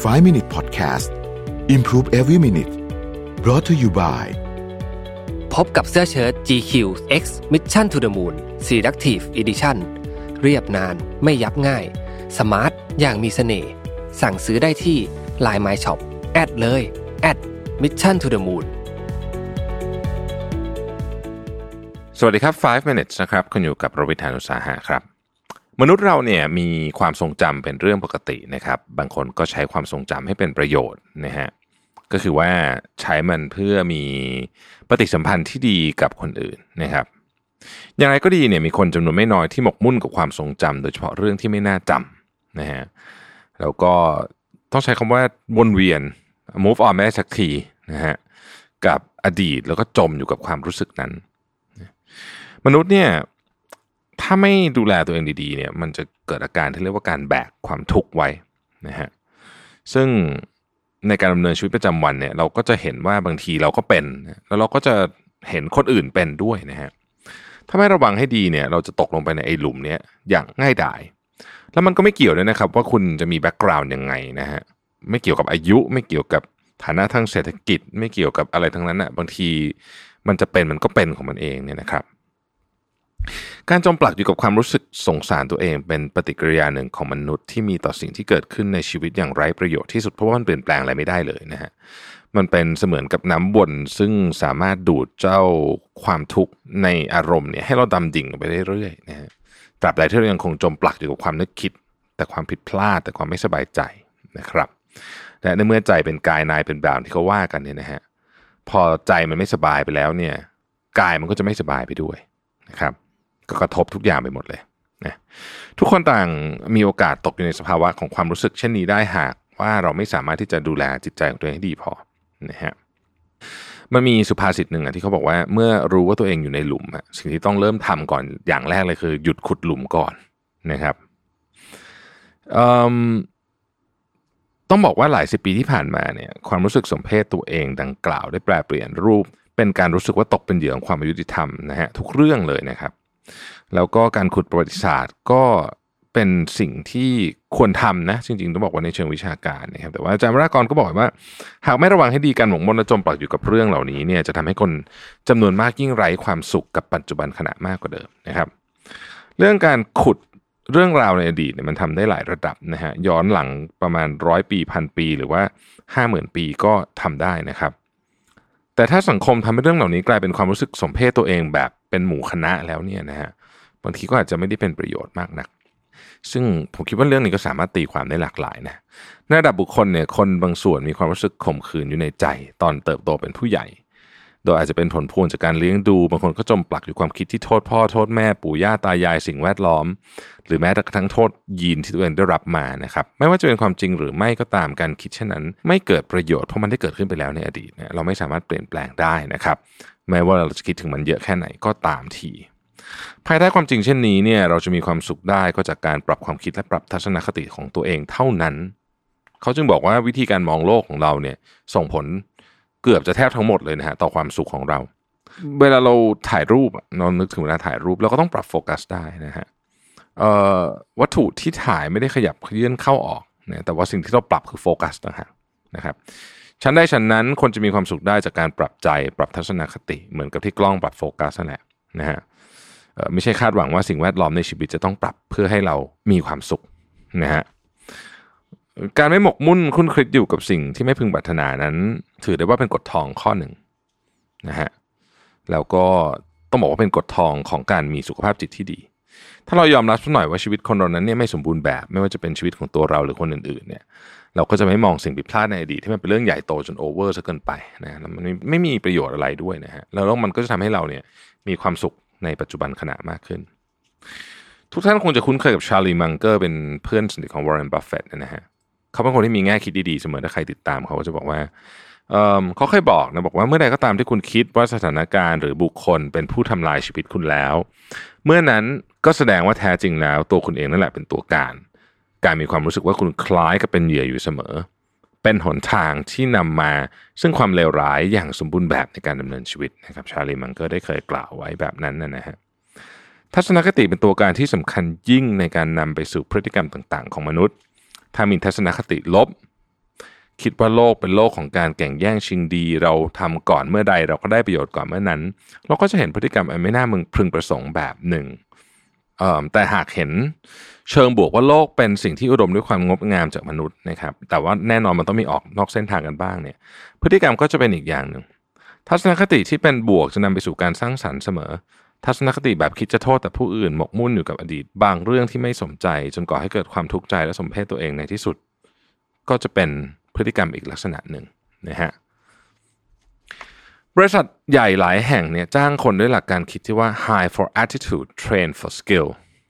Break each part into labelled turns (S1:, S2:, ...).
S1: 5 Minute Podcast Improve Every Minute brought to you by
S2: พบกับเสื้อเชิ้ต GQ X Mission to the Moon Selective Edition เรียบนานไม่ยับง่าย สมาร์ท อย่างมีเสน่ห์ สั่งซื้อได้ที่ Line My Shop แอดเลยแอด Mission to the Moon
S3: สวัสดีครับ 5 minutes นะครับ คุณอยู่กับโรบิทานุสาหะครับ มนุษย์เราเนี่ยมีความทรงจำเป็นเรื่องปกตินะครับ บางคนก็ใช้ความทรงจำให้เป็นประโยชน์นะฮะก็คือว่าใช้มันเพื่อมีปฏิสัมพันธ์ที่ดีกับคนอื่นนะครับ อย่างไรก็ดีเนี่ยมีคนจำนวนไม่น้อยที่หมกมุ่นกับความทรงจำโดยเฉพาะเรื่องที่ไม่น่าจำนะฮะแล้วก็ต้องใช้คำว่าวนเวียน move on ไม่ได้สักทีนะฮะกับอดีตแล้วก็จมอยู่กับความรู้สึกนั้น มนุษย์เนี่ย ถ้าไม่ดูแลตัวเองดีๆเนี่ยมันจะเกิดอาการที่เรียกว่าการแบกความทุกข์ไว้นะฮะซึ่งในการดำเนินชีวิตประจำวันเนี่ยเราก็จะเห็นว่าบางทีเราก็เป็น แล้วเราก็จะเห็นคนอื่นเป็นด้วยนะฮะถ้าไม่ระวังให้ดีเนี่ยเราจะตกลงไปในไอ้หลุมเนี้ยอย่างง่ายดาย แล้วมันก็ไม่เกี่ยวด้วยนะครับว่าคุณจะมีแบ็กกราวน์ยังไงนะฮะไม่เกี่ยวกับอายุไม่เกี่ยวกับฐานะทางเศรษฐกิจ ไม่เกี่ยวกับอะไรทั้งนั้นนะ่ะบางทีมันจะเป็นมันก็เป็นของมันเองเนี่ยนะครับ การจมปลักอยู่กับความรู้สึกสงสารตัวเองเป็นปฏิกิริยาหนึ่งของมนุษย์ที่มีต่อสิ่งที่เกิดขึ้นในชีวิตอย่างไร้ประโยชน์ที่สุดเพราะว่ามันเปลี่ยนแปลงอะไรไม่ได้เลยนะฮะมันเป็นเสมือนกับน้ำวนซึ่งสามารถดูดเจ้าความทุกข์ในอารมณ์เนี่ยให้เราดำดิ่งไปเรื่อยๆนะฮะตราบใดที่เรายังคงจมปลักอยู่กับความนึกคิด แต่ความผิดพลาดแต่ความไม่สบายใจนะครับและในเมื่อใจเป็นกายนายเป็นบ่าวที่เขาว่ากันเนี่ยนะฮะพอใจมันไม่สบายไปแล้วเนี่ยกายมันก็จะไม่สบายไปด้วยนะครับ ก็กระทบทุกอย่างไปหมดเลยนะทุกคนต่างมีโอกาสตกอยู่ในสภาวะของความรู้สึกเช่นนี้ได้หากว่าเราไม่สามารถที่จะดูแลจิตใจของตัวเองให้ดีพอนะฮะมันมีสุภาษิตหนึ่งอะที่เขาบอกว่าเมื่อรู้ว่าตัวเองอยู่ในหลุมสิ่งที่ต้องเริ่มทำก่อนอย่างแรกเลยคือ หยุดขุดหลุมก่อนนะครับต้องบอกว่าหลายสิบปีที่ผ่านมาเนี่ยความรู้สึกสมเพศตัวเองดังกล่าวได้แปลเปลี่ยนรูป เป็นการรู้สึกว่าตกเป็นเหยื่อของความอายุติธรรมนะฮะทุกเรื่องเลยนะครับ แล้วก็การขุดประวัติศาสตร์ก็เป็นสิ่งที่ควรทำนะ จริงๆต้องบอกว่าในเชิงวิชาการนะครับแต่ว่าอาจารย์วรากรก็บอกว่า หากไม่ระวังให้ดีการหมกมุ่นและจมปลักอยู่กับเรื่องเหล่านี้เนี่ยจะทำให้คนจำนวนมากยิ่งไร้ความสุขกับปัจจุบันขณะมากกว่าเดิมนะครับ เรื่องการขุดเรื่องราวในอดีตเนี่ยมันทำได้หลายระดับนะฮะย้อนหลังประมาณร้อยปีพันปี หรือว่าห้าหมื่นปีก็ทำได้นะครับ แต่ถ้าสังคมทำให้เรื่องเหล่านี้กลายเป็นความรู้สึกสมเพศตัวเองแบบ เป็นหมู่คณะแล้วเนี่ยนะฮะบางทีก็อาจจะไม่ได้เป็นประโยชน์มากนัก ซึ่งผมคิดว่าเรื่องนี้ก็สามารถตีความได้หลากหลายนะในระดับบุคคลเนี่ยคนบางส่วนมีความรู้สึกข่มขืนอยู่ในใจ ตอนเติบโตเป็นผู้ใหญ่ โดยอาจจะเป็นผลพวงจากการเลี้ยงดู บางคนก็จมปลักอยู่ความคิดที่โทษพ่อโทษแม่ปู่ย่าตายายสิ่งแวดล้อม หรือแม้กระทั่งโทษยีนที่ตัวเองได้รับมานะครับไม่ว่าจะเป็นความจริงหรือไม่ก็ตามการคิดเช่นนั้น ไม่เกิดประโยชน์เพราะมันได้เกิดขึ้นไปแล้วในอดีตนะเราไม่สามารถเปลี่ยนแปลงได้นะครับแม้ว่าเราจะคิดถึงมันเยอะแค่ไหนก็ตามทีภายใต้ความจริงเช่นนี้เนี่ยเราจะมีความสุขได้ก็จากการปรับความคิดและปรับทัศนคติของตัวเองเท่านั้น เขาจึงบอกว่าวิธีการมองโลกของเราเนี่ยส่งผล เกือบจะแทบทั้งหมดเลยนะฮะต่อความสุขของเรา เวลาเราถ่ายรูปเรานึกถึงเวลาถ่ายรูปเราก็ต้องปรับโฟกัสได้นะฮะวัตถุที่ถ่ายไม่ได้ขยับเคลื่อนเข้าออกนะแต่ว่าสิ่งที่เราปรับคือโฟกัสนะฮะนะครับชั้นได้ชั้นนั้นคนจะมีความสุขได้จากการปรับใจปรับทัศนคติ เหมือนกับที่กล้องปรับโฟกัสนั่นแหละนะฮะไม่ใช่คาดหวังว่าสิ่งแวดล้อมในชีวิตจะต้องปรับเพื่อให้เรามีความสุขนะฮะ การไม่หมกมุ่นคุ้นคิดอยู่กับสิ่งที่ไม่พึงปรารถนานั้น ถือได้ว่าเป็นกฎทองข้อหนึ่งนะฮะแล้วก็ต้องบอกว่าเป็นกฎทองของการมีสุขภาพจิตที่ดี ถ้าเรายอมรับสักหน่อยว่าชีวิตคนเรานั้นเนี่ยไม่สมบูรณ์แบบ ไม่ว่าจะเป็นชีวิตของตัวเราหรือคนอื่นๆเนี่ยเราก็จะไม่มองสิ่งผิดพลาดในอดีตที่มันเป็นเรื่องใหญ่โตจนโอเวอร์ซะเกินไปนะแล้วมันไม่มีประโยชน์อะไรด้วยนะฮะแล้วมันก็จะทำให้เราเนี่ยมีความสุขในปัจจุบันขณะมากขึ้น ทุกท่านคงจะคุ้นเคยกับชาลีมังเกอร์เป็นเพื่อนสนิทของวอร์เรนบัฟเฟตนะฮะ เขาเป็นคนที่มีแง่คิดดีๆเสมอถ้าใครติดตามเขาก็จะบอกว่าเเขาเคยบอกนะบอกว่าเมื่อใดก็ตามที่คุณคิดว่าสถานการณ์หรือบุคคลเป็นผู้ทำลายชีวิตคุณแล้ว เมื่อนั้นก็แสดงว่าแท้จริงแล้ว ตัวคุณเองนั่นแหละเป็นตัวการ การมีความรู้สึกว่าคุณคล้ายกับเป็นเหยื่ออยู่เสมอ เป็นหนทางที่นำมาซึ่งความเลวร้ายอย่างสมบูรณ์แบบในการดำเนินชีวิตนะครับชาลีมังเกอร์ได้เคยกล่าวไว้แบบนั้นนะฮะทัศนคติเป็นตัวการที่สำคัญยิ่งในการนำไปสู่พฤติกรรมต่าง ๆ ของมนุษย์ ถ้ามีทัศนคติลบ คิดว่าโลกเป็นโลกของการแข่งแย่งชิงดี เราทำก่อนเมื่อใดเราก็ได้ประโยชน์ก่อนเมื่อนั้น เราก็จะเห็นพฤติกรรมอันไม่น่ามึงพึงประสงค์แบบหนึ่งแต่หากเห็นเชิงบวกว่าโลกเป็นสิ่งที่อุดมด้วยความงดงามจากมนุษย์นะครับ แต่ว่าแน่นอนมันต้องมีออกนอกเส้นทางกันบ้างเนี่ย พฤติกรรมก็จะเป็นอีกอย่างหนึ่งทัศนคติที่เป็นบวกจะนำไปสู่การสร้างสรรค์เสมอ ทัศนคติแบบคิดจะโทษแต่ผู้อื่นหมกมุ่นอยู่กับอดีต บางเรื่องที่ไม่สมใจ จนก่อให้เกิดความทุกข์ใจและสมเพศตัวเองในที่สุด ก็จะเป็นพฤติกรรมอีกลักษณะหนึ่งนะฮะบริษัทใหญ่หลายแห่งเนี่ยจ้างคนด้วยหลักการคิดที่ว่า high for attitude train for skill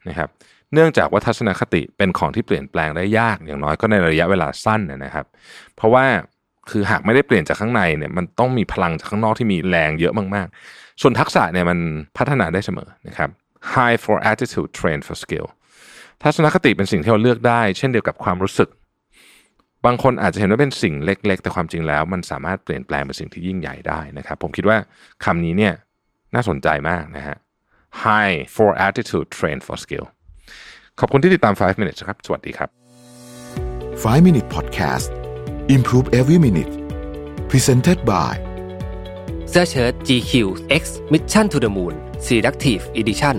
S3: นะครับเนื่องจากว่าทัศนคติเป็นของที่เปลี่ยนแปลงได้ยากอย่างน้อยก็ในระยะเวลาสั้นนะครับ เพราะว่า คือหากไม่ได้เปลี่ยนจากข้างในเนี่ยมันต้องมีพลังจากข้างนอกที่มีแรงเยอะมากๆ ส่วนทักษะเนี่ยมันพัฒนาได้เสมอนะครับ high for attitude train for skill ทัศนคติเป็นสิ่งที่เราเลือกได้ เช่นเดียวกับความรู้สึก บางคนอาจจะเห็นว่าเป็นสิ่งเล็ก ๆ แต่ความจริงแล้ว มันสามารถเปลี่ยนแปลงเป็นสิ่งที่ยิ่งใหญ่ได้นะครับ ผมคิดว่าคำนี้เนี่ยน่าสนใจมากนะฮะ high for attitude train for skill ขอบคุณที่ติดตาม 5 minutes ครับ สวัสดีครับ
S1: 5 minute podcast improve every minute presented by
S2: เสื้อเชิ้ต GQ X Mission to the Moon Selective Edition